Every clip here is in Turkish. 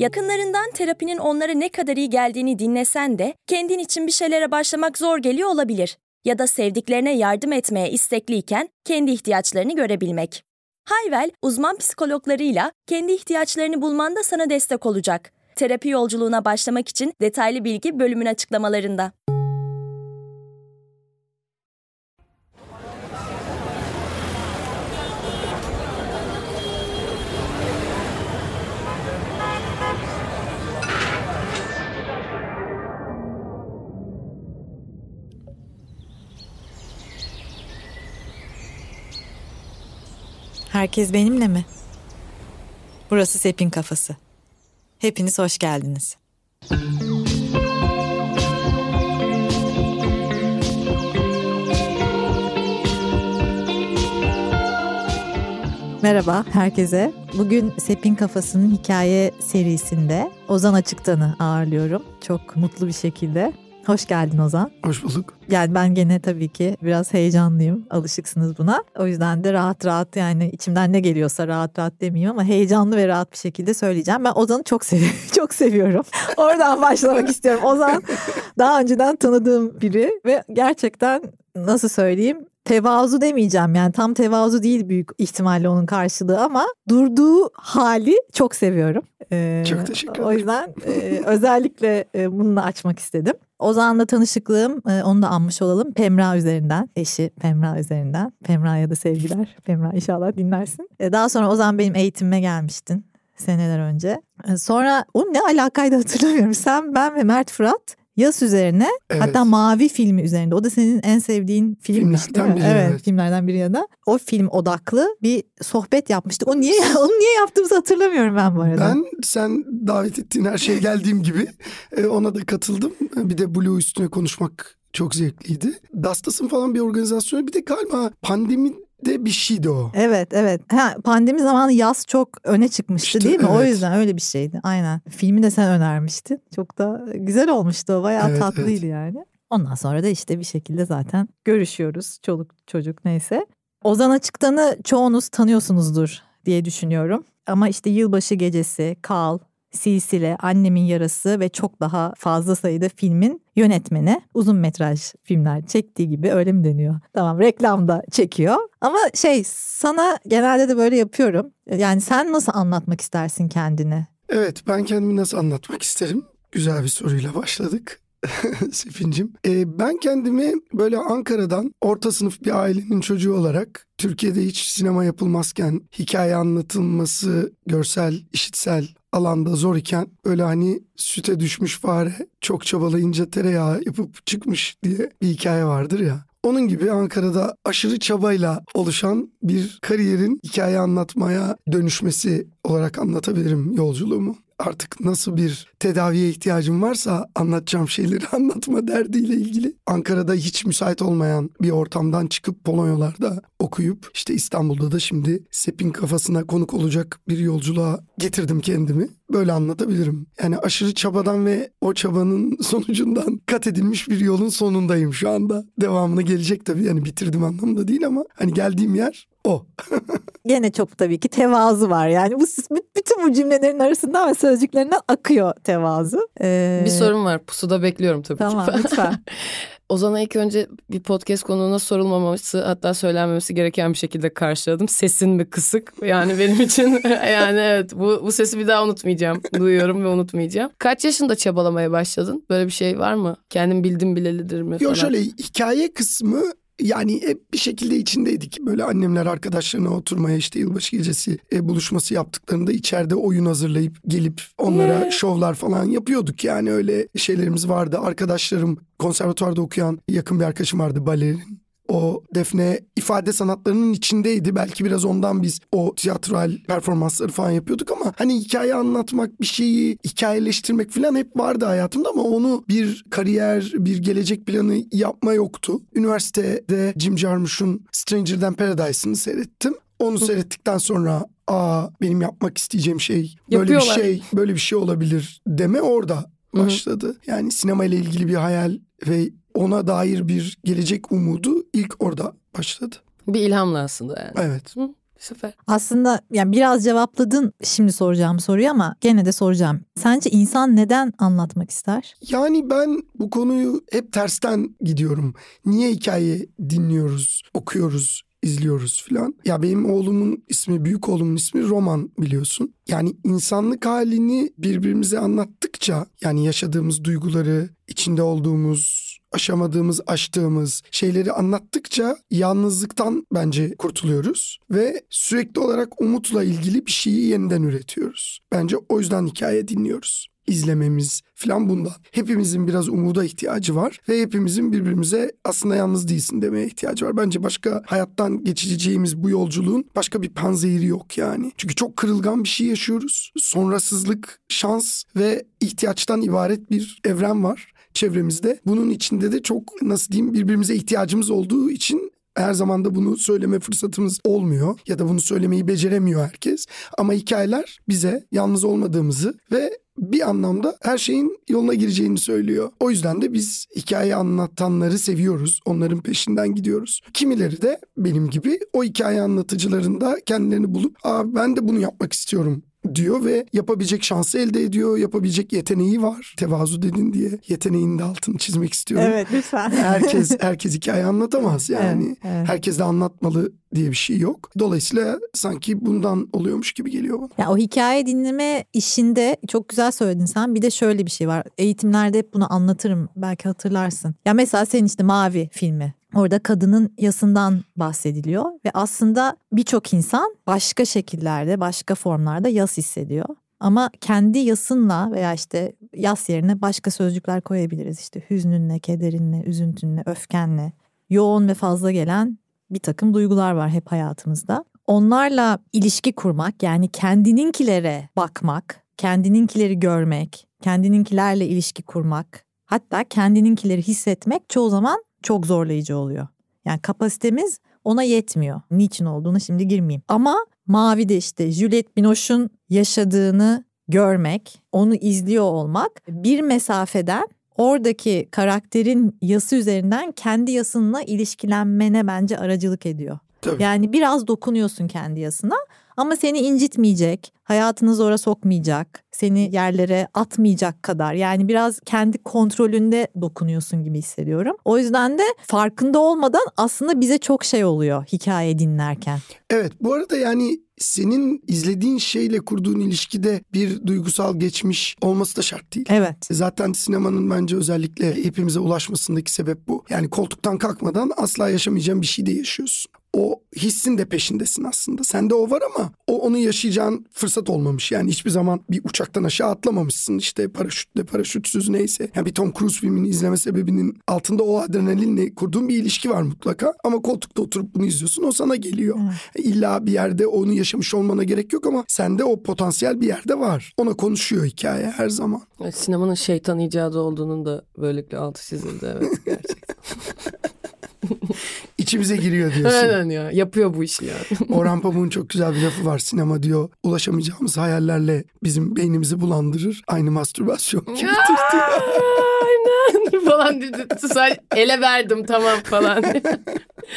Yakınlarından terapinin onlara ne kadar iyi geldiğini dinlesen de kendin için bir şeylere başlamak zor geliyor olabilir. Ya da sevdiklerine yardım etmeye istekliyken kendi ihtiyaçlarını görebilmek. Hayvel, uzman psikologlarıyla kendi ihtiyaçlarını bulmanda sana destek olacak. Terapi yolculuğuna başlamak için detaylı bilgi bölümün açıklamalarında. Herkes benimle mi? Burası Sepin Kafası. Hepiniz hoş geldiniz. Merhaba herkese. Bugün Sepin Kafası'nın hikaye serisinde Ozan Açıktan'ı ağırlıyorum. Çok mutlu bir şekilde. Hoş geldin Ozan. Hoş bulduk. Yani ben gene tabii ki biraz heyecanlıyım. Alışıksınız buna. O yüzden de rahat rahat yani içimden ne geliyorsa rahat rahat demeyeyim ama heyecanlı ve rahat bir şekilde söyleyeceğim. Ben Ozan'ı çok seviyorum. çok seviyorum. Oradan başlamak istiyorum. Ozan daha önceden tanıdığım biri ve gerçekten nasıl söyleyeyim tevazu demeyeceğim yani tam tevazu değil büyük ihtimalle onun karşılığı ama durduğu hali çok seviyorum. Ee, çok teşekkür ederim. O yüzden e, özellikle e, bununla açmak istedim. Ozan'la tanışıklığım e, onu da anmış olalım Pemra üzerinden eşi Pemra üzerinden. Pemra'ya da sevgiler. Pemra inşallah dinlersin. E, daha sonra Ozan benim eğitimime gelmiştin seneler önce. E, sonra o ne alakaydı hatırlamıyorum. Sen ben ve Mert Fırat Yas üzerine evet. hatta Mavi filmi üzerinde. O da senin en sevdiğin filmmiş filmlerden biri. Evet, evet, filmlerden biri ya da. O film odaklı bir sohbet yapmıştık. O niye onu niye yaptığımızı hatırlamıyorum ben bu arada. Ben sen davet ettiğin her şeye geldiğim gibi e, ona da katıldım. Bir de Blue üstüne konuşmak çok zevkliydi. Dastas'ın falan bir organizasyonu bir de galiba pandemi de bir şeydi o. Evet evet. Ha, pandemi zamanı yaz çok öne çıkmıştı işte, değil mi? Evet. O yüzden öyle bir şeydi. Aynen. Filmi de sen önermiştin. Çok da güzel olmuştu o. Bayağı evet, tatlıydı evet. yani. Ondan sonra da işte bir şekilde zaten görüşüyoruz. Çoluk çocuk neyse. Ozan Açıktan'ı çoğunuz tanıyorsunuzdur diye düşünüyorum. Ama işte yılbaşı gecesi, Kal, Silsile, Annemin Yarası ve çok daha fazla sayıda filmin yönetmeni uzun metraj filmler çektiği gibi öyle mi deniyor? Tamam reklamda çekiyor. Ama şey sana genelde de böyle yapıyorum. Yani sen nasıl anlatmak istersin kendini? Evet ben kendimi nasıl anlatmak isterim? Güzel bir soruyla başladık. Sefincim. Ee, ben kendimi böyle Ankara'dan orta sınıf bir ailenin çocuğu olarak Türkiye'de hiç sinema yapılmazken hikaye anlatılması görsel, işitsel alanda zor iken böyle hani süte düşmüş fare çok çabalayınca tereyağı yapıp çıkmış diye bir hikaye vardır ya. Onun gibi Ankara'da aşırı çabayla oluşan bir kariyerin hikaye anlatmaya dönüşmesi olarak anlatabilirim yolculuğumu artık nasıl bir tedaviye ihtiyacım varsa anlatacağım şeyleri anlatma derdiyle ilgili. Ankara'da hiç müsait olmayan bir ortamdan çıkıp Polonyalarda okuyup işte İstanbul'da da şimdi Sepin kafasına konuk olacak bir yolculuğa getirdim kendimi. Böyle anlatabilirim. Yani aşırı çabadan ve o çabanın sonucundan kat edilmiş bir yolun sonundayım şu anda. Devamını gelecek tabii yani bitirdim anlamında değil ama hani geldiğim yer o. Gene çok tabii ki tevazu var. Yani bu bütün bu cümlelerin arasından ve sözcüklerinden akıyor tevazu. Ee... Bir sorun var. Pusuda bekliyorum tabii tamam, ki. Tamam lütfen. Ozan'a ilk önce bir podcast konuğuna sorulmaması hatta söylenmemesi gereken bir şekilde karşıladım. Sesin mi kısık? Yani benim için yani evet bu, bu sesi bir daha unutmayacağım. Duyuyorum ve unutmayacağım. Kaç yaşında çabalamaya başladın? Böyle bir şey var mı? Kendim bildim bilelidir mi? Yok şöyle hikaye kısmı yani hep bir şekilde içindeydik. Böyle annemler arkadaşlarına oturmaya işte yılbaşı gecesi e, buluşması yaptıklarında içeride oyun hazırlayıp gelip onlara yeah. şovlar falan yapıyorduk. Yani öyle şeylerimiz vardı. Arkadaşlarım konservatuvarda okuyan yakın bir arkadaşım vardı balerin o Defne ifade sanatlarının içindeydi. Belki biraz ondan biz o tiyatral performansları falan yapıyorduk ama hani hikaye anlatmak, bir şeyi hikayeleştirmek falan hep vardı hayatımda ama onu bir kariyer, bir gelecek planı yapma yoktu. Üniversitede Jim Jarmusch'un Stranger Than Paradise'ını seyrettim. Onu seyrettikten sonra aa benim yapmak isteyeceğim şey böyle bir şey böyle bir şey olabilir deme orada başladı. Hı hı. Yani sinema ile ilgili bir hayal ve ona dair bir gelecek umudu ilk orada başladı. Bir ilhamla aslında yani. Evet. Hı? Süper. Aslında yani biraz cevapladın şimdi soracağım soruyu ama gene de soracağım. Sence insan neden anlatmak ister? Yani ben bu konuyu hep tersten gidiyorum. Niye hikaye dinliyoruz, okuyoruz, izliyoruz filan. Ya benim oğlumun ismi, büyük oğlumun ismi Roman biliyorsun. Yani insanlık halini birbirimize anlattıkça yani yaşadığımız duyguları, içinde olduğumuz, aşamadığımız, aştığımız şeyleri anlattıkça yalnızlıktan bence kurtuluyoruz ve sürekli olarak umutla ilgili bir şeyi yeniden üretiyoruz. Bence o yüzden hikaye dinliyoruz izlememiz falan bundan. Hepimizin biraz umuda ihtiyacı var ve hepimizin birbirimize aslında yalnız değilsin demeye ihtiyacı var. Bence başka hayattan geçeceğimiz bu yolculuğun başka bir panzehiri yok yani. Çünkü çok kırılgan bir şey yaşıyoruz. Sonrasızlık, şans ve ihtiyaçtan ibaret bir evren var çevremizde. Bunun içinde de çok nasıl diyeyim birbirimize ihtiyacımız olduğu için her zaman da bunu söyleme fırsatımız olmuyor ya da bunu söylemeyi beceremiyor herkes. Ama hikayeler bize yalnız olmadığımızı ve bir anlamda her şeyin yoluna gireceğini söylüyor. O yüzden de biz hikaye anlatanları seviyoruz. Onların peşinden gidiyoruz. Kimileri de benim gibi o hikaye anlatıcılarında kendilerini bulup Aa, ben de bunu yapmak istiyorum diyor ve yapabilecek şansı elde ediyor. Yapabilecek yeteneği var. Tevazu dedin diye yeteneğinin de altını çizmek istiyorum. Evet lütfen. herkes herkes hikaye anlatamaz yani. Evet, evet. Herkes de anlatmalı diye bir şey yok. Dolayısıyla sanki bundan oluyormuş gibi geliyor bana. Ya o hikaye dinleme işinde çok güzel söyledin sen. Bir de şöyle bir şey var. Eğitimlerde hep bunu anlatırım. Belki hatırlarsın. Ya mesela senin işte Mavi filmi. Orada kadının yasından bahsediliyor ve aslında birçok insan başka şekillerde, başka formlarda yas hissediyor. Ama kendi yasınla veya işte yas yerine başka sözcükler koyabiliriz. İşte hüznünle, kederinle, üzüntünle, öfkenle. Yoğun ve fazla gelen bir takım duygular var hep hayatımızda. Onlarla ilişki kurmak yani kendininkilere bakmak, kendininkileri görmek, kendininkilerle ilişki kurmak, hatta kendininkileri hissetmek çoğu zaman çok zorlayıcı oluyor. Yani kapasitemiz ona yetmiyor. Niçin olduğunu şimdi girmeyeyim. Ama Mavi'de işte Juliette Binoche'un yaşadığını görmek, onu izliyor olmak bir mesafeden oradaki karakterin yası üzerinden kendi yasınla ilişkilenmene bence aracılık ediyor. Tabii. Yani biraz dokunuyorsun kendi yasına ama seni incitmeyecek, hayatını zora sokmayacak, seni yerlere atmayacak kadar yani biraz kendi kontrolünde dokunuyorsun gibi hissediyorum. O yüzden de farkında olmadan aslında bize çok şey oluyor hikaye dinlerken. Evet bu arada yani senin izlediğin şeyle kurduğun ilişkide bir duygusal geçmiş olması da şart değil. Evet. Zaten sinemanın bence özellikle hepimize ulaşmasındaki sebep bu. Yani koltuktan kalkmadan asla yaşamayacağın bir şey de yaşıyorsun. O hissin de peşindesin aslında. Sende o var ama o onu yaşayacağın fırsat olmamış. Yani hiçbir zaman bir uçaktan aşağı atlamamışsın işte paraşütle paraşütsüz neyse. Yani bir Tom Cruise filmini izleme sebebinin altında o adrenalinle kurduğun bir ilişki var mutlaka. Ama koltukta oturup bunu izliyorsun o sana geliyor. Evet. İlla bir yerde onu yaşamış olmana gerek yok ama sende o potansiyel bir yerde var. Ona konuşuyor hikaye her zaman. Evet, sinemanın şeytan icadı olduğunun da böylelikle altı çizildi evet gerçekten. İçimize giriyor diyorsun. Aynen ya yapıyor bu işi yani. Orhan Pamuk'un çok güzel bir lafı var. Sinema diyor ulaşamayacağımız hayallerle bizim beynimizi bulandırır. Aynı mastürbasyon diyor. Aynen falan dedi. Ele verdim tamam falan.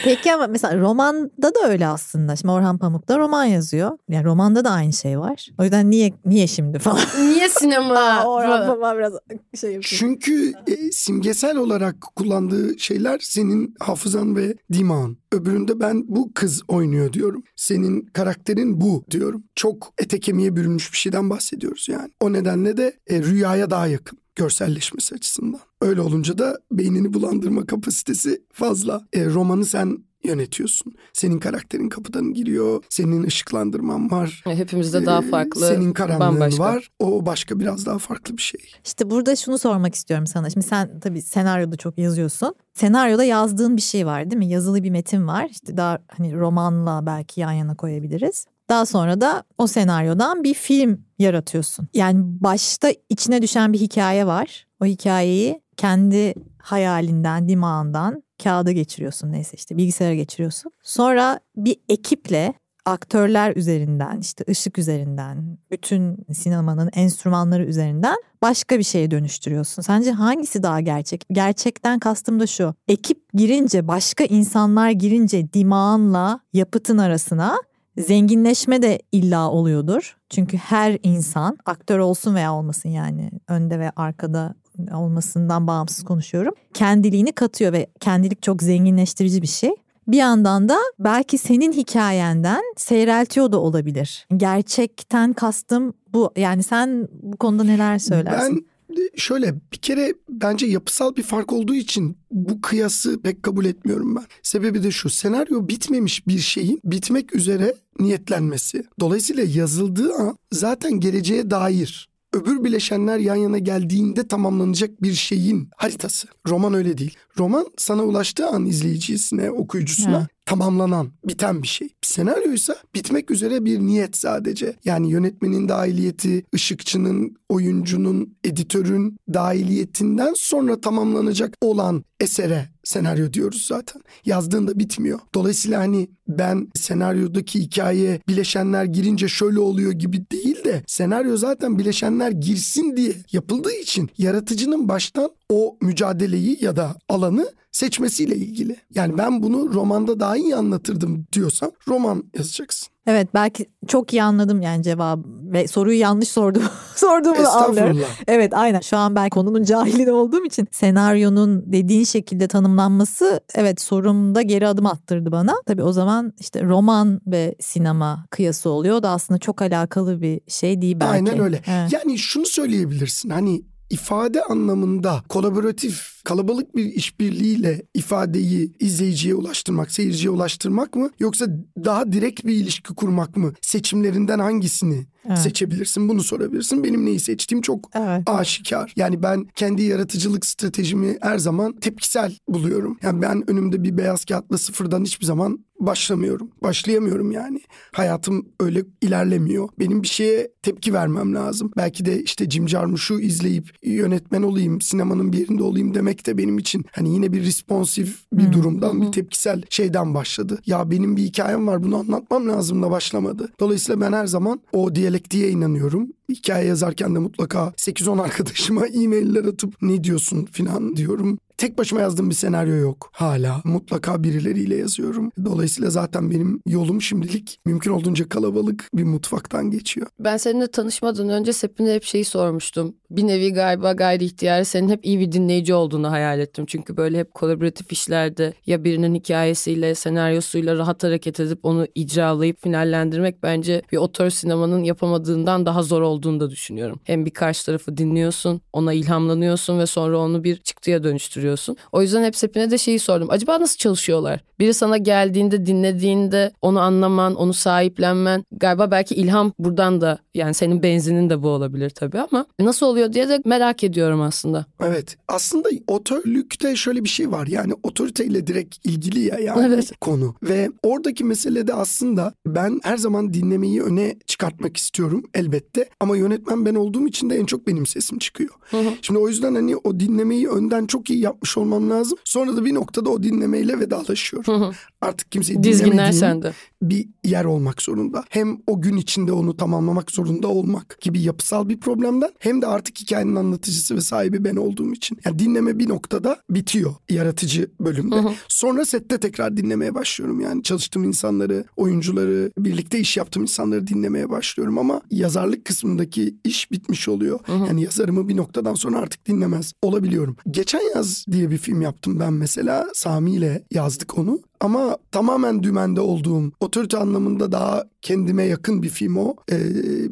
Peki ama mesela romanda da öyle aslında. Şimdi Orhan Pamuk da roman yazıyor. Yani romanda da aynı şey var. O yüzden niye niye şimdi falan. Niye sinema? Orhan? Pamuk biraz şey yapıyor. Çünkü e, simgesel olarak kullandığı şeyler senin hafızan ve dimağın. Öbüründe ben bu kız oynuyor diyorum. Senin karakterin bu diyorum. Çok ete kemiğe bürünmüş bir şeyden bahsediyoruz yani. O nedenle de e, rüyaya daha yakın görselleşmesi açısından. Öyle olunca da beynini bulandırma kapasitesi fazla. E, romanı sen yönetiyorsun. Senin karakterin kapıdan giriyor. Senin ışıklandırman var. Hepimizde daha Ee, farklı. Senin karanlığın bambaşka. var. O başka biraz daha farklı bir şey. İşte burada şunu sormak istiyorum sana. Şimdi sen tabii senaryoda çok yazıyorsun. Senaryoda yazdığın bir şey var değil mi? Yazılı bir metin var. İşte daha hani romanla belki yan yana koyabiliriz. Daha sonra da o senaryodan bir film yaratıyorsun. Yani başta içine düşen bir hikaye var. O hikayeyi kendi hayalinden, dimağından kağıda geçiriyorsun neyse işte bilgisayara geçiriyorsun. Sonra bir ekiple aktörler üzerinden işte ışık üzerinden bütün sinemanın enstrümanları üzerinden başka bir şeye dönüştürüyorsun. Sence hangisi daha gerçek? Gerçekten kastım da şu. Ekip girince başka insanlar girince dimağınla yapıtın arasına zenginleşme de illa oluyordur. Çünkü her insan aktör olsun veya olmasın yani önde ve arkada olmasından bağımsız konuşuyorum. Kendiliğini katıyor ve kendilik çok zenginleştirici bir şey. Bir yandan da belki senin hikayenden seyreltiyor da olabilir. Gerçekten kastım bu. Yani sen bu konuda neler söylersin? Ben şöyle bir kere bence yapısal bir fark olduğu için bu kıyası pek kabul etmiyorum ben. Sebebi de şu senaryo bitmemiş bir şeyin bitmek üzere niyetlenmesi. Dolayısıyla yazıldığı an zaten geleceğe dair öbür bileşenler yan yana geldiğinde tamamlanacak bir şeyin haritası. Roman öyle değil. Roman sana ulaştığı an izleyicisine, okuyucusuna evet. Tamamlanan, biten bir şey. Senaryo ise bitmek üzere bir niyet sadece. Yani yönetmenin dahiliyeti, ışıkçının, oyuncunun, editörün dahiliyetinden sonra tamamlanacak olan esere senaryo diyoruz zaten. Yazdığında bitmiyor. Dolayısıyla hani ben senaryodaki hikaye bileşenler girince şöyle oluyor gibi değil de senaryo zaten bileşenler girsin diye yapıldığı için yaratıcının baştan o mücadeleyi ya da alanı seçmesiyle ilgili. Yani ben bunu romanda daha iyi anlatırdım diyorsan roman yazacaksın. Evet belki çok iyi anladım yani cevabı ve soruyu yanlış sordum. Sorduğumu anlıyorum. Evet aynen şu an ben konunun cahili olduğum için senaryonun dediğin şekilde tanımlanması evet sorumda geri adım attırdı bana. Tabii o zaman işte roman ve sinema kıyası oluyor da aslında çok alakalı bir şey değil belki. Aynen öyle. Evet. Yani şunu söyleyebilirsin hani ifade anlamında kolaboratif kalabalık bir işbirliğiyle ifadeyi izleyiciye ulaştırmak, seyirciye ulaştırmak mı yoksa daha direkt bir ilişki kurmak mı? Seçimlerinden hangisini evet. seçebilirsin? Bunu sorabilirsin. Benim neyi seçtiğim çok evet. aşikar. Yani ben kendi yaratıcılık stratejimi her zaman tepkisel buluyorum. Yani ben önümde bir beyaz kağıtla sıfırdan hiçbir zaman başlamıyorum. Başlayamıyorum yani. Hayatım öyle ilerlemiyor. Benim bir şeye tepki vermem lazım. Belki de işte Jim Jarmusch'u izleyip yönetmen olayım, sinemanın bir yerinde olayım demek de benim için hani yine bir responsif bir hmm. durumdan, bir tepkisel şeyden başladı. Ya benim bir hikayem var bunu anlatmam lazım da başlamadı. Dolayısıyla ben her zaman o diyalektiğe inanıyorum hikaye yazarken de mutlaka 8-10 arkadaşıma e-mailler atıp ne diyorsun filan diyorum. Tek başıma yazdığım bir senaryo yok hala. Mutlaka birileriyle yazıyorum. Dolayısıyla zaten benim yolum şimdilik mümkün olduğunca kalabalık bir mutfaktan geçiyor. Ben seninle tanışmadan önce Sepin'e hep şeyi sormuştum. Bir nevi galiba gayri ihtiyarı senin hep iyi bir dinleyici olduğunu hayal ettim. Çünkü böyle hep kolaboratif işlerde ya birinin hikayesiyle, senaryosuyla rahat hareket edip onu icralayıp finallendirmek bence bir otör sinemanın yapamadığından daha zor olduğunu da düşünüyorum. Hem bir karşı tarafı dinliyorsun, ona ilhamlanıyorsun ve sonra onu bir çıktıya dönüştürüyorsun. O yüzden hep hepine de şeyi sordum. Acaba nasıl çalışıyorlar? Biri sana geldiğinde, dinlediğinde onu anlaman, onu sahiplenmen. Galiba belki ilham buradan da yani senin benzinin de bu olabilir tabii ama nasıl oluyor diye de merak ediyorum aslında. Evet. Aslında otörlükte şöyle bir şey var. Yani otoriteyle direkt ilgili ya yani evet. konu. Ve oradaki mesele de aslında ben her zaman dinlemeyi öne çıkartmak istiyorum elbette. Ama yönetmen ben olduğum için de en çok benim sesim çıkıyor. Hı hı. Şimdi o yüzden hani o dinlemeyi önden çok iyi yapmış olmam lazım. Sonra da bir noktada o dinlemeyle vedalaşıyor. Hı hı. Artık kimseyi Dizginler sende. bir yer olmak zorunda. Hem o gün içinde onu tamamlamak zorunda olmak gibi yapısal bir problemden hem de artık hikayenin anlatıcısı ve sahibi ben olduğum için. Yani dinleme bir noktada bitiyor yaratıcı bölümde. Hı hı. Sonra sette tekrar dinlemeye başlıyorum. Yani çalıştığım insanları, oyuncuları, birlikte iş yaptığım insanları dinlemeye başlıyorum ama yazarlık kısmındaki iş bitmiş oluyor. Hı hı. Yani yazarımı bir noktadan sonra artık dinlemez olabiliyorum. Geçen yaz diye bir film yaptım ben mesela. Sami ile yazdık onu. Ama tamamen dümende olduğum, otorite anlamında daha kendime yakın bir film o. Ee,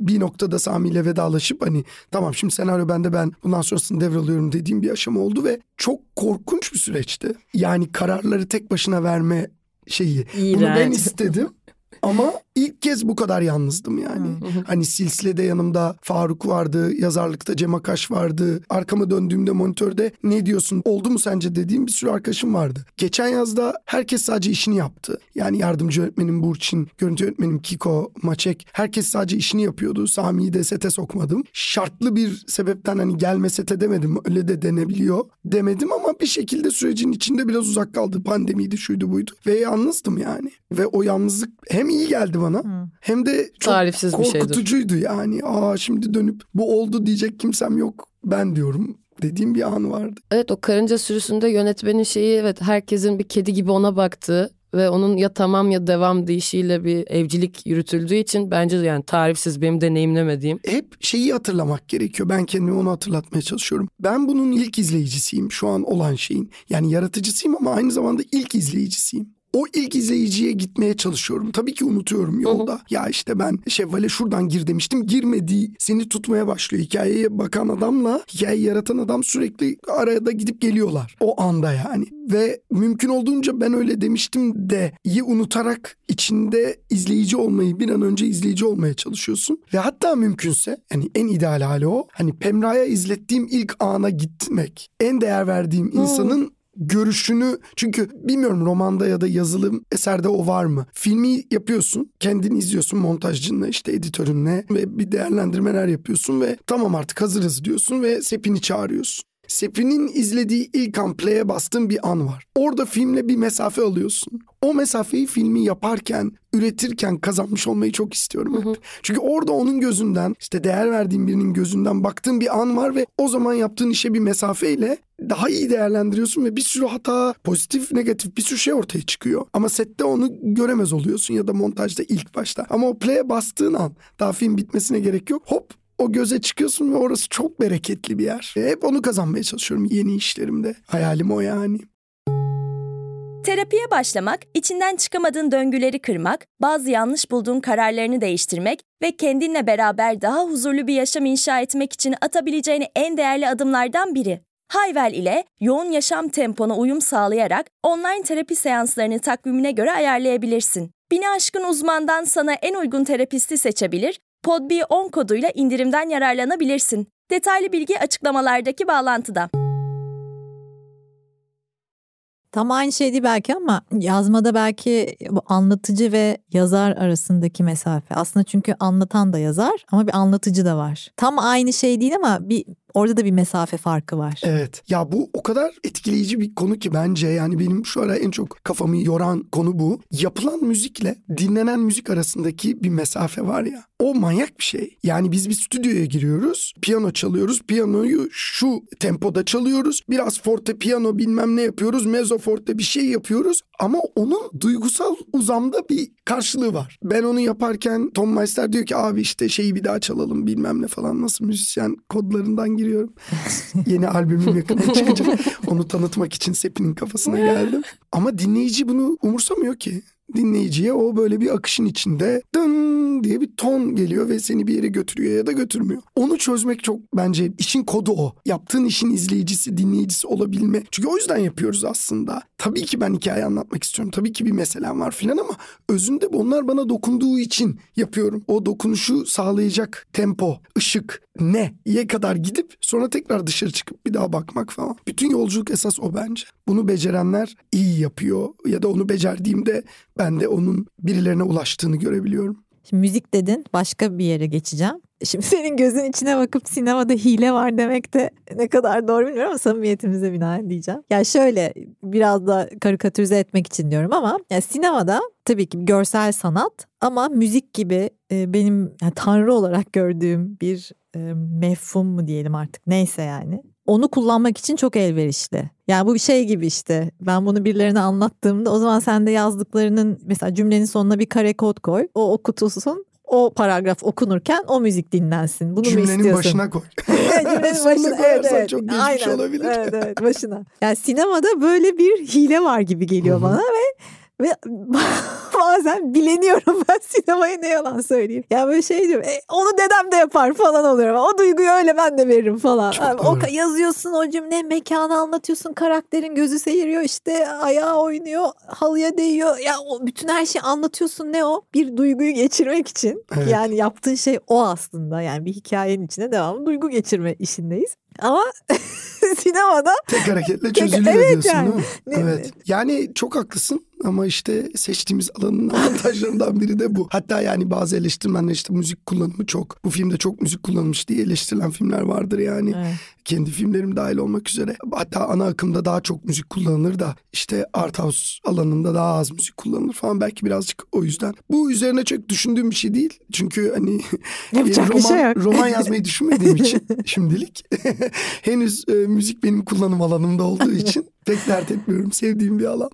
bir noktada Sami ile vedalaşıp hani tamam şimdi senaryo bende ben bundan sonrasını devralıyorum dediğim bir aşama oldu ve çok korkunç bir süreçti. Yani kararları tek başına verme şeyi. İğrenç. Bunu ben istedim. Ama ilk kez bu kadar yalnızdım yani. Hani silsilede yanımda Faruk vardı, yazarlıkta Cem Akaş vardı. Arkama döndüğümde monitörde ne diyorsun oldu mu sence dediğim bir sürü arkadaşım vardı. Geçen yazda herkes sadece işini yaptı. Yani yardımcı öğretmenim Burçin, görüntü öğretmenim Kiko, Maçek. Herkes sadece işini yapıyordu. Sami'yi de sete sokmadım. Şartlı bir sebepten hani gelme sete demedim. Öyle de denebiliyor. Demedim ama bir şekilde sürecin içinde biraz uzak kaldı. Pandemiydi şuydu buydu. Ve yalnızdım yani. Ve o yalnızlık hem iyi geldi bana Hı. hem de çok Tarifsiz korkutucuydu bir yani. Aa şimdi dönüp bu oldu diyecek kimsem yok ben diyorum dediğim bir an vardı. Evet o karınca sürüsünde yönetmenin şeyi evet herkesin bir kedi gibi ona baktığı ve onun ya tamam ya devam deyişiyle bir evcilik yürütüldüğü için bence yani tarifsiz benim deneyimlemediğim. Hep şeyi hatırlamak gerekiyor. Ben kendime onu hatırlatmaya çalışıyorum. Ben bunun ilk izleyicisiyim şu an olan şeyin. Yani yaratıcısıyım ama aynı zamanda ilk izleyicisiyim o ilk izleyiciye gitmeye çalışıyorum. Tabii ki unutuyorum yolda. Hı hı. Ya işte ben Şevval'e şuradan gir demiştim. Girmediği seni tutmaya başlıyor. Hikayeye bakan adamla hikayeyi yaratan adam sürekli araya da gidip geliyorlar. O anda yani. Ve mümkün olduğunca ben öyle demiştim de iyi unutarak içinde izleyici olmayı bir an önce izleyici olmaya çalışıyorsun. Ve hatta mümkünse hani en ideal hali o. Hani Pemra'ya izlettiğim ilk ana gitmek. En değer verdiğim insanın görüşünü çünkü bilmiyorum romanda ya da yazılım eserde o var mı? Filmi yapıyorsun, kendini izliyorsun montajcınla işte editörünle ve bir değerlendirmeler yapıyorsun ve tamam artık hazırız diyorsun ve Sepin'i çağırıyorsun. Sepin'in izlediği ilk an play'e bastığın bir an var. Orada filmle bir mesafe alıyorsun. O mesafeyi filmi yaparken, üretirken kazanmış olmayı çok istiyorum hep. Hı hı. Çünkü orada onun gözünden, işte değer verdiğim birinin gözünden baktığın bir an var ve o zaman yaptığın işe bir mesafeyle daha iyi değerlendiriyorsun ve bir sürü hata, pozitif, negatif bir sürü şey ortaya çıkıyor. Ama sette onu göremez oluyorsun ya da montajda ilk başta. Ama o play'e bastığın an, daha film bitmesine gerek yok. Hop o göze çıkıyorsun ve orası çok bereketli bir yer. Hep onu kazanmaya çalışıyorum yeni işlerimde. Hayalim o yani. Terapiye başlamak, içinden çıkamadığın döngüleri kırmak, bazı yanlış bulduğun kararlarını değiştirmek ve kendinle beraber daha huzurlu bir yaşam inşa etmek için atabileceğin en değerli adımlardan biri. Hayvel ile yoğun yaşam tempona uyum sağlayarak online terapi seanslarını takvimine göre ayarlayabilirsin. Bini aşkın uzmandan sana en uygun terapisti seçebilir podb10 koduyla indirimden yararlanabilirsin. Detaylı bilgi açıklamalardaki bağlantıda. Tam aynı şey değil belki ama yazmada belki anlatıcı ve yazar arasındaki mesafe. Aslında çünkü anlatan da yazar ama bir anlatıcı da var. Tam aynı şey değil ama bir Orada da bir mesafe farkı var. Evet. Ya bu o kadar etkileyici bir konu ki bence yani benim şu ara en çok kafamı yoran konu bu. Yapılan müzikle dinlenen müzik arasındaki bir mesafe var ya. O manyak bir şey. Yani biz bir stüdyoya giriyoruz. Piyano çalıyoruz. Piyanoyu şu tempoda çalıyoruz. Biraz forte piyano bilmem ne yapıyoruz. Mezzo forte bir şey yapıyoruz. Ama onun duygusal uzamda bir karşılığı var. Ben onu yaparken Tom Meister diyor ki abi işte şeyi bir daha çalalım bilmem ne falan. Nasıl müzisyen kodlarından giriyorum. Yeni albümüm yakında çıkacak. Onu tanıtmak için Sepi'nin kafasına geldim. Ama dinleyici bunu umursamıyor ki dinleyiciye o böyle bir akışın içinde dın diye bir ton geliyor ve seni bir yere götürüyor ya da götürmüyor. Onu çözmek çok bence işin kodu o. Yaptığın işin izleyicisi, dinleyicisi olabilme. Çünkü o yüzden yapıyoruz aslında. Tabii ki ben hikaye anlatmak istiyorum. Tabii ki bir meselem var filan ama özünde onlar bana dokunduğu için yapıyorum. O dokunuşu sağlayacak tempo, ışık, ne ye kadar gidip sonra tekrar dışarı çıkıp bir daha bakmak falan. Bütün yolculuk esas o bence. Bunu becerenler iyi yapıyor ya da onu becerdiğimde ben de onun birilerine ulaştığını görebiliyorum. Şimdi müzik dedin başka bir yere geçeceğim. Şimdi senin gözün içine bakıp sinemada hile var demek de ne kadar doğru bilmiyorum ama samimiyetimize binaen diyeceğim. Yani şöyle biraz da karikatürize etmek için diyorum ama yani sinemada tabii ki görsel sanat ama müzik gibi benim yani tanrı olarak gördüğüm bir e, mefhum mu diyelim artık neyse yani onu kullanmak için çok elverişli. Yani bu bir şey gibi işte. Ben bunu birilerine anlattığımda o zaman sen de yazdıklarının mesela cümlenin sonuna bir kare kod koy. O okutulsun o paragraf okunurken o müzik dinlensin. Bunu Cümlenin mu istiyorsun? başına koy. Cümlenin başına evet, evet. çok geçmiş Aynen. olabilir. Evet, evet başına. Yani sinemada böyle bir hile var gibi geliyor bana ve ve bazen bileniyorum ben sinemaya ne yalan söyleyeyim. Ya böyle şey diyorum e, onu dedem de yapar falan oluyorum. O duyguyu öyle ben de veririm falan. Çok o yazıyorsun o cümle mekanı anlatıyorsun karakterin gözü seyiriyor işte ayağı oynuyor halıya değiyor. Ya o bütün her şeyi anlatıyorsun ne o? Bir duyguyu geçirmek için. Evet. Yani yaptığın şey o aslında. Yani bir hikayenin içine devamlı duygu geçirme işindeyiz. Ama sinemada tek hareketle çözülüyor evet diyorsun yani. değil mi? Evet. Yani çok haklısın ama işte seçtiğimiz alanın avantajlarından biri de bu. Hatta yani bazı eleştirmenler işte müzik kullanımı çok. Bu filmde çok müzik kullanılmış diye eleştirilen filmler vardır yani. Evet. Kendi filmlerim dahil olmak üzere. Hatta ana akımda daha çok müzik kullanılır da işte art house alanında daha az müzik kullanılır falan. Belki birazcık o yüzden. Bu üzerine çok düşündüğüm bir şey değil. Çünkü hani roman, şey roman yazmayı düşünmediğim için şimdilik henüz e, müzik benim kullanım alanımda olduğu için pek dert etmiyorum. Sevdiğim bir alan.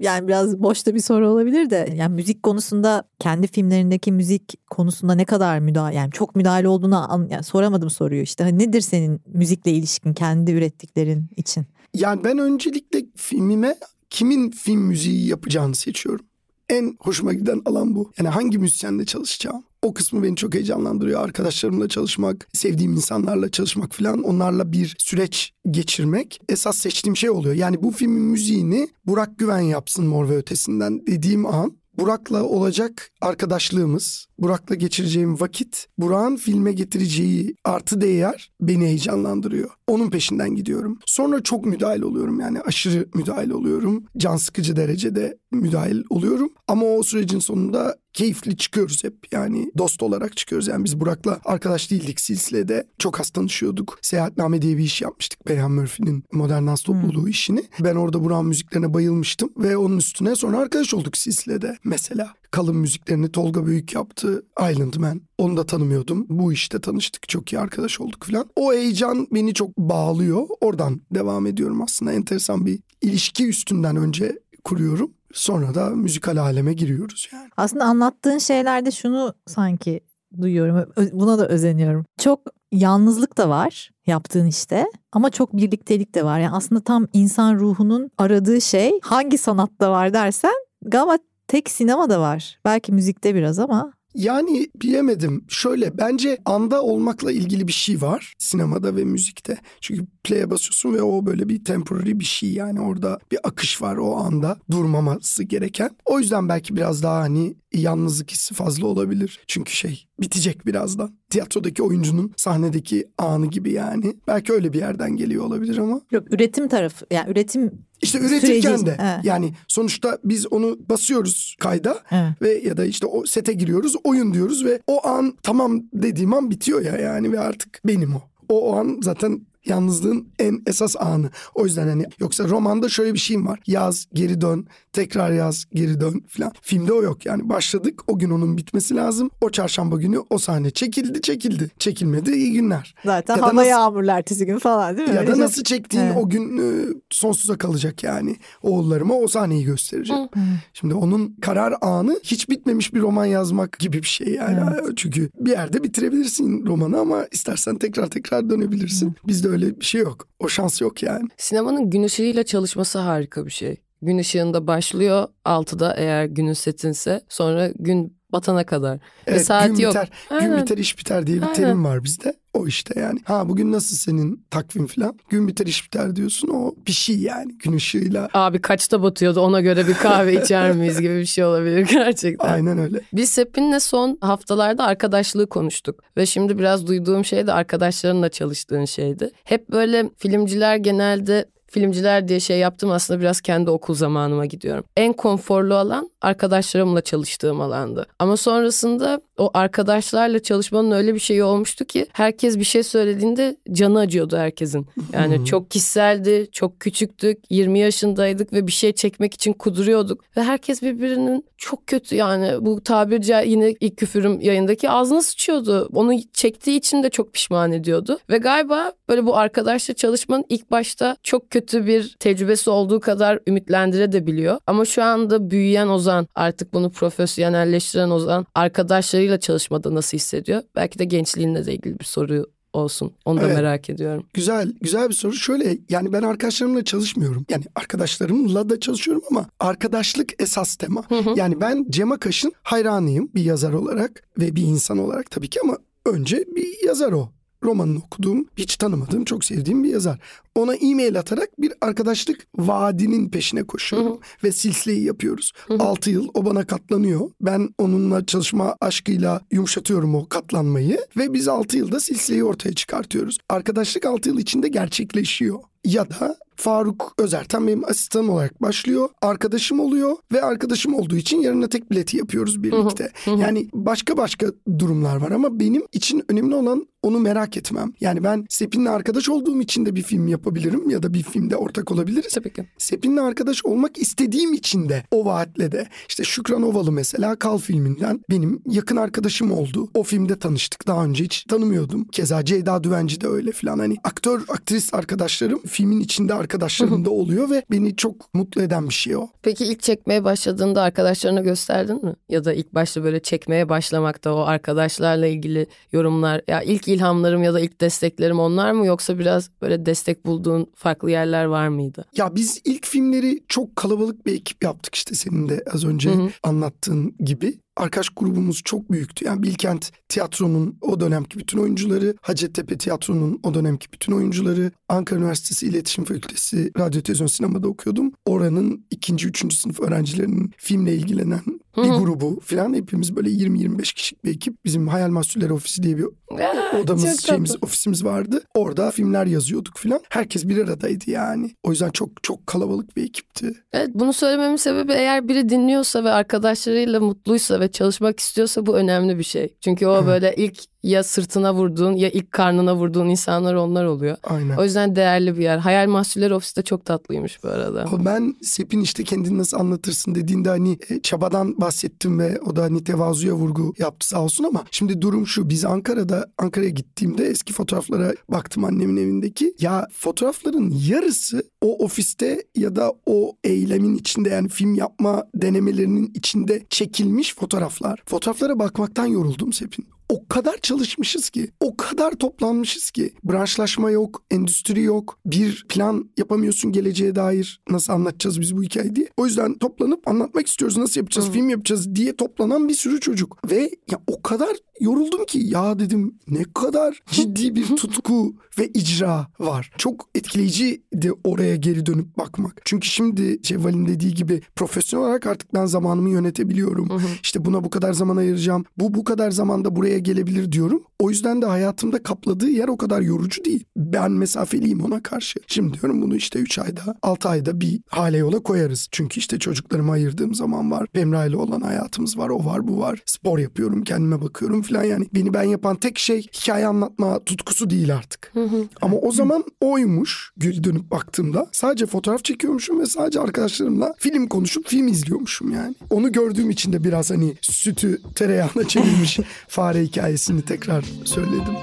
Yani biraz boşta bir soru olabilir de yani müzik konusunda kendi filmlerindeki müzik konusunda ne kadar müdahale yani çok müdahale olduğunu an, yani soramadım soruyu işte hani nedir senin müzikle ilişkin kendi ürettiklerin için? Yani ben öncelikle filmime kimin film müziği yapacağını seçiyorum. En hoşuma giden alan bu. Yani hangi müzisyenle çalışacağım. O kısmı beni çok heyecanlandırıyor. Arkadaşlarımla çalışmak, sevdiğim insanlarla çalışmak falan onlarla bir süreç geçirmek esas seçtiğim şey oluyor. Yani bu filmin müziğini Burak Güven yapsın Mor ve Ötesi'nden dediğim an Burak'la olacak arkadaşlığımız, Burak'la geçireceğim vakit, Burak'ın filme getireceği artı değer beni heyecanlandırıyor. Onun peşinden gidiyorum. Sonra çok müdahil oluyorum yani aşırı müdahil oluyorum. Can sıkıcı derecede müdahil oluyorum. Ama o sürecin sonunda keyifli çıkıyoruz hep. Yani dost olarak çıkıyoruz. Yani biz Burak'la arkadaş değildik silsilede. Çok az tanışıyorduk. Seyahatname diye bir iş yapmıştık. Beyhan Murphy'nin Modern Dans Topluluğu hmm. işini. Ben orada Burak'ın müziklerine bayılmıştım. Ve onun üstüne sonra arkadaş olduk silsilede mesela. Kalın müziklerini Tolga Büyük yaptı. Island Man. Onu da tanımıyordum. Bu işte tanıştık. Çok iyi arkadaş olduk falan. O heyecan beni çok bağlıyor. Oradan devam ediyorum aslında. Enteresan bir ilişki üstünden önce kuruyorum. Sonra da müzikal aleme giriyoruz yani. Aslında anlattığın şeylerde şunu sanki duyuyorum. Buna da özeniyorum. Çok yalnızlık da var yaptığın işte ama çok birliktelik de var. Yani aslında tam insan ruhunun aradığı şey hangi sanatta var dersen galiba tek sinema da var. Belki müzikte biraz ama yani bilemedim. Şöyle bence anda olmakla ilgili bir şey var sinemada ve müzikte. Çünkü play'e basıyorsun ve o böyle bir temporary bir şey yani orada bir akış var o anda durmaması gereken. O yüzden belki biraz daha hani yalnızlık hissi fazla olabilir. Çünkü şey bitecek birazdan. Tiyatrodaki oyuncunun sahnedeki anı gibi yani. Belki öyle bir yerden geliyor olabilir ama. Yok üretim tarafı yani üretim işte üretirken süreci, de evet. yani sonuçta biz onu basıyoruz kayda evet. ve ya da işte o sete giriyoruz oyun diyoruz ve o an tamam dediğim an bitiyor ya yani ve artık benim o. O, o an zaten yalnızlığın en esas anı. O yüzden hani yoksa romanda şöyle bir şeyim var. Yaz, geri dön, tekrar yaz, geri dön falan. Filmde o yok yani. Başladık o gün onun bitmesi lazım. O çarşamba günü o sahne çekildi çekildi. Çekilmedi iyi günler. Zaten ya hava nasıl, yağmurlu ertesi gün falan değil mi? Ya Öyle da şey- nasıl çektiğin evet. o gün e, sonsuza kalacak yani. Oğullarıma o sahneyi göstereceğim. Şimdi onun karar anı hiç bitmemiş bir roman yazmak gibi bir şey yani. Evet. Çünkü bir yerde bitirebilirsin romanı ama istersen tekrar tekrar dönebilirsin. Hı. Bizde öyle bir şey yok. O şans yok yani. Sinemanın gün ışığıyla çalışması harika bir şey. Gün ışığında başlıyor 6'da eğer günün setinse sonra gün batana kadar. Evet, Ve saat gün yok. Biter, gün biter iş biter diye bir Aynen. terim var bizde. O işte yani. Ha bugün nasıl senin takvim falan? Gün biter iş biter diyorsun. O bir şey yani gün ışığıyla. Abi kaçta batıyordu ona göre bir kahve içer miyiz gibi bir şey olabilir gerçekten. Aynen öyle. Biz Sepin'le son haftalarda arkadaşlığı konuştuk. Ve şimdi biraz duyduğum şey de arkadaşlarınla çalıştığın şeydi. Hep böyle filmciler genelde filmciler diye şey yaptım aslında biraz kendi okul zamanıma gidiyorum. En konforlu alan arkadaşlarımla çalıştığım alandı. Ama sonrasında o arkadaşlarla çalışmanın öyle bir şeyi olmuştu ki herkes bir şey söylediğinde canı acıyordu herkesin. Yani çok kişiseldi, çok küçüktük, 20 yaşındaydık ve bir şey çekmek için kuduruyorduk. Ve herkes birbirinin çok kötü yani bu tabirce yine ilk küfürüm yayındaki ağzına sıçıyordu. Onu çektiği için de çok pişman ediyordu. Ve galiba böyle bu arkadaşla çalışmanın ilk başta çok kötü bir tecrübesi olduğu kadar ümitlendirebiliyor. Ama şu anda büyüyen Ozan artık bunu profesyonelleştiren Ozan arkadaşlarıyla çalışmada nasıl hissediyor? Belki de gençliğinle de ilgili bir soru olsun. Onu da evet. merak ediyorum. Güzel, güzel bir soru. Şöyle yani ben arkadaşlarımla çalışmıyorum. Yani arkadaşlarımla da çalışıyorum ama arkadaşlık esas tema. Hı hı. Yani ben Cem Akaş'ın hayranıyım bir yazar olarak ve bir insan olarak tabii ki ama önce bir yazar o romanını okuduğum, hiç tanımadığım, çok sevdiğim bir yazar. Ona e-mail atarak bir arkadaşlık vaadinin peşine koşuyorum. Hı hı. Ve silsileyi yapıyoruz. Hı hı. 6 yıl o bana katlanıyor. Ben onunla çalışma aşkıyla yumuşatıyorum o katlanmayı. Ve biz 6 yılda silsileyi ortaya çıkartıyoruz. Arkadaşlık 6 yıl içinde gerçekleşiyor. Ya da Faruk Özerten benim asistanım olarak başlıyor. Arkadaşım oluyor ve arkadaşım olduğu için yarına tek bileti yapıyoruz birlikte. Yani başka başka durumlar var ama benim için önemli olan onu merak etmem. Yani ben Sepin'le arkadaş olduğum için de bir film yapabilirim ya da bir filmde ortak olabiliriz. Tabii ki. Sepin'le arkadaş olmak istediğim için de o vaatle de işte Şükran Ovalı mesela Kal filminden benim yakın arkadaşım oldu. O filmde tanıştık daha önce hiç tanımıyordum. Keza Ceyda Düvenci de öyle falan hani aktör aktris arkadaşlarım filmin içinde arkadaşlarım arkadaşlarım da oluyor ve beni çok mutlu eden bir şey o. Peki ilk çekmeye başladığında arkadaşlarına gösterdin mi? Ya da ilk başta böyle çekmeye başlamakta o arkadaşlarla ilgili yorumlar ya ilk ilhamlarım ya da ilk desteklerim onlar mı yoksa biraz böyle destek bulduğun farklı yerler var mıydı? Ya biz ilk filmleri çok kalabalık bir ekip yaptık işte senin de az önce Hı hı. anlattığın gibi. Arkadaş grubumuz çok büyüktü. Yani Bilkent Tiyatro'nun o dönemki bütün oyuncuları, Hacettepe Tiyatro'nun o dönemki bütün oyuncuları, Ankara Üniversitesi İletişim Fakültesi Radyo Televizyon Sinema'da okuyordum. Oranın ikinci, üçüncü sınıf öğrencilerinin filmle ilgilenen bir grubu falan hepimiz böyle 20-25 kişilik bir ekip. Bizim Hayal Mahsulleri Ofisi diye bir Aa, odamız, şeyimiz, ofisimiz vardı. Orada filmler yazıyorduk falan. Herkes bir aradaydı yani. O yüzden çok çok kalabalık bir ekipti. Evet bunu söylememin sebebi eğer biri dinliyorsa ve arkadaşlarıyla mutluysa ve çalışmak istiyorsa bu önemli bir şey. Çünkü o Hı. böyle ilk ya sırtına vurduğun ya ilk karnına vurduğun insanlar onlar oluyor. Aynen. O yüzden değerli bir yer. Hayal Mahsulleri Ofisi de çok tatlıymış bu arada. Ben Sepin işte kendini nasıl anlatırsın dediğinde hani e, çabadan bahsettim ve o da hani tevazuya vurgu yaptı sağ olsun ama şimdi durum şu biz Ankara'da Ankara'ya gittiğimde eski fotoğraflara baktım annemin evindeki ya fotoğrafların yarısı o ofiste ya da o eylemin içinde yani film yapma denemelerinin içinde çekilmiş fotoğraflar. Fotoğraflara bakmaktan yoruldum Sepin. O kadar çalışmışız ki, o kadar toplanmışız ki. Branşlaşma yok, endüstri yok. Bir plan yapamıyorsun geleceğe dair. Nasıl anlatacağız biz bu hikayeyi diye. O yüzden toplanıp anlatmak istiyoruz. Nasıl yapacağız, Hı. film yapacağız diye toplanan bir sürü çocuk. Ve ya o kadar yoruldum ki ya dedim ne kadar ciddi bir tutku ve icra var. Çok etkileyici de oraya geri dönüp bakmak. Çünkü şimdi Şevval'in dediği gibi profesyonel olarak artık ben zamanımı yönetebiliyorum. İşte buna bu kadar zaman ayıracağım. Bu bu kadar zamanda buraya gelebilir diyorum. O yüzden de hayatımda kapladığı yer o kadar yorucu değil. Ben mesafeliyim ona karşı. Şimdi diyorum bunu işte 3 ayda 6 ayda bir hale yola koyarız. Çünkü işte çocuklarıma ayırdığım zaman var. Pemra ile olan hayatımız var. O var bu var. Spor yapıyorum kendime bakıyorum falan yani. Beni ben yapan tek şey hikaye anlatma tutkusu değil artık. Hı hı. Ama o zaman oymuş geri dönüp baktığımda. Sadece fotoğraf çekiyormuşum ve sadece arkadaşlarımla film konuşup film izliyormuşum yani. Onu gördüğüm için de biraz hani sütü tereyağına çevirmiş fare hikayesini tekrar söyledim.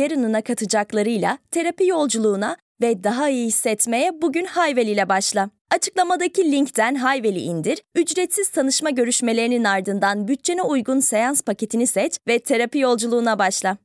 Yarınına katacaklarıyla terapi yolculuğuna ve daha iyi hissetmeye bugün Hayvel ile başla. Açıklamadaki linkten Hayvel'i indir, ücretsiz tanışma görüşmelerinin ardından bütçene uygun seans paketini seç ve terapi yolculuğuna başla.